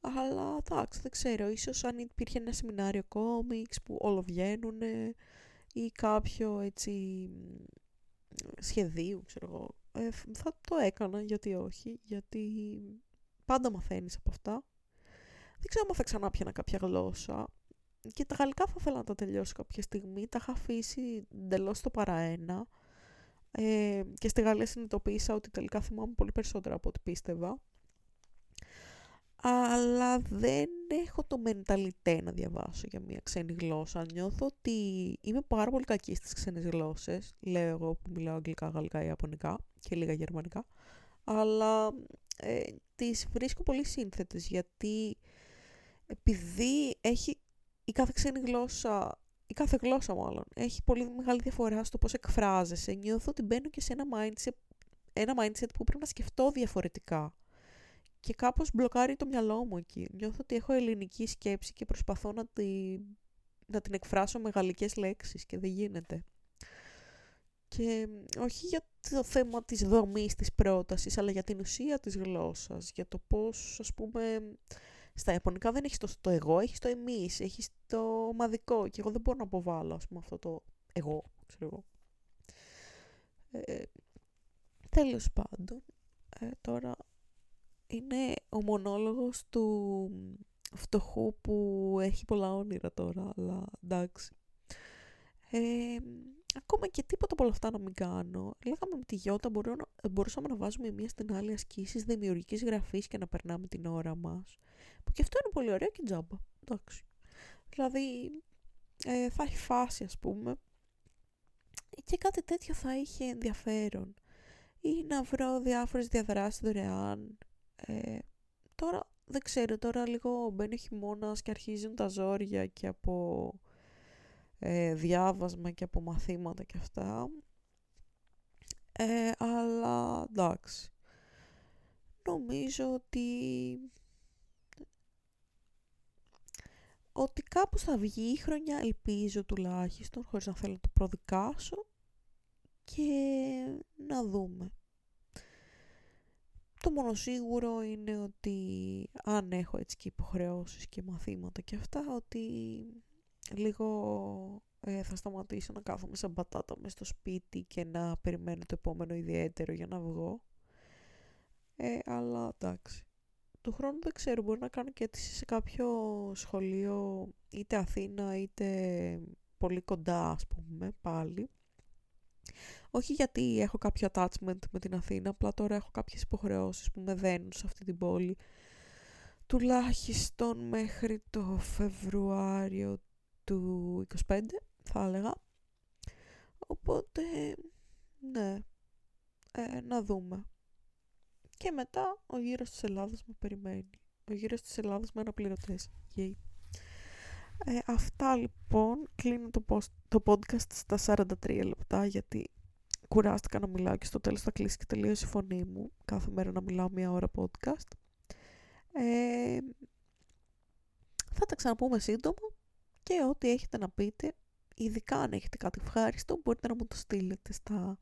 [SPEAKER 1] Αλλά εντάξει, δεν ξέρω, ίσως αν υπήρχε ένα σεμινάριο κόμιξ που όλο βγαίνουν ή κάποιο έτσι σχεδίου, ξέρω εγώ, ε, θα το έκανα, γιατί όχι, γιατί πάντα μαθαίνεις από αυτά. Δεν ξέρω αν θα ξανά πιανα κάποια γλώσσα. Και τα γαλλικά θα ήθελα να τα τελειώσω κάποια στιγμή. Τα είχα αφήσει εντελώς στο παραένα. Ε, και στη Γαλλία συνειδητοποίησα ότι τελικά θυμάμαι πολύ περισσότερα από ό,τι πίστευα. Αλλά δεν έχω το μενταλιτέ να διαβάσω για μια ξένη γλώσσα. Νιώθω ότι είμαι πάρα πολύ κακή στις ξένες γλώσσες. Λέω εγώ που μιλάω αγγλικά, γαλλικά ή ιαπωνικά και λίγα γερμανικά. Αλλά ε, τις βρίσκω πολύ σύνθετες γιατί επειδή έχει η κάθε ξένη γλώσσα, η κάθε γλώσσα μάλλον, έχει πολύ μεγάλη διαφορά στο πώς εκφράζεσαι. Νιώθω ότι μπαίνω και σε ένα mindset, ένα mindset που πρέπει να σκεφτώ διαφορετικά. Και κάπως μπλοκάρει το μυαλό μου εκεί. Νιώθω ότι έχω ελληνική σκέψη και προσπαθώ να, τη, να την εκφράσω με γαλλικές λέξεις και δεν γίνεται. Και όχι για το θέμα της δομής της πρότασης, αλλά για την ουσία της γλώσσας, για το πώς, ας πούμε, στα Ιαπωνικά δεν έχεις το, το εγώ, έχεις το εμείς, έχεις το ομαδικό και εγώ δεν μπορώ να αποβάλω ας πούμε, αυτό το εγώ, ξέρω εγώ. Ε, τέλος πάντων, ε, τώρα είναι ο μονόλογος του φτωχού που έχει πολλά όνειρα τώρα, αλλά εντάξει. Ε, ακόμα και τίποτα από όλα αυτά να μην κάνω. Λέγαμε με τη Γιώτα μπορούσαμε να βάζουμε μία στην άλλη ασκήσεις δημιουργικής γραφής και να περνάμε την ώρα μας. Που και αυτό είναι πολύ ωραίο και τζάμπα. Εντάξει. Δηλαδή ε, θα έχει φάση ας πούμε και κάτι τέτοιο θα είχε ενδιαφέρον. Ή να βρω διάφορες διαδράσεις δωρεάν. Ε, τώρα δεν ξέρω, τώρα λίγο μπαίνει χειμώνας και αρχίζουν τα ζόρια και από ε, διάβασμα και από μαθήματα και αυτά. Ε, αλλά εντάξει. Νομίζω ότι ότι κάπως θα βγει η χρονιά, ελπίζω τουλάχιστον, χωρίς να θέλω να το προδικάσω και να δούμε. Το μόνο σίγουρο είναι ότι αν έχω έτσι και υποχρεώσεις και μαθήματα και αυτά, ότι λίγο ε, θα σταματήσω να κάθομαι σαν πατάτα μες στο σπίτι και να περιμένω το επόμενο ιδιαίτερο για να βγω. Ε, αλλά εντάξει του χρόνου δεν ξέρω, μπορεί να κάνω και αίτηση σε κάποιο σχολείο είτε Αθήνα είτε πολύ κοντά ας πούμε πάλι. Όχι γιατί έχω κάποιο attachment με την Αθήνα, απλά τώρα έχω κάποιες υποχρεώσεις που με δένουν σε αυτή την πόλη. Τουλάχιστον μέχρι το Φεβρουάριο του 25 θα έλεγα. Οπότε, ναι, ε, να δούμε. Και μετά ο γύρος της Ελλάδας με περιμένει. Ο γύρος της Ελλάδας με αναπληρωτές. Yay. Ε, αυτά λοιπόν. Κλείνω το, post, το podcast στα 43 λεπτά γιατί κουράστηκα να μιλάω και στο τέλος θα κλείσει και τελείωσε η φωνή μου. Κάθε μέρα να μιλάω μία ώρα podcast. Ε, θα τα ξαναπούμε σύντομα και ό,τι έχετε να πείτε, ειδικά αν έχετε κάτι ευχάριστο, μπορείτε να μου το στείλετε στα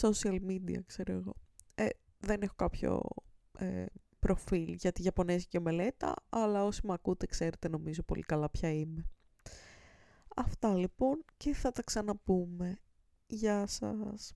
[SPEAKER 1] social media, ξέρω εγώ. Ε, δεν έχω κάποιο ε, προφίλ για τη Ιαπωνέζικη μελέτα, αλλά όσοι με ακούτε ξέρετε νομίζω πολύ καλά ποια είμαι. Αυτά λοιπόν και θα τα ξαναπούμε. Γεια σας.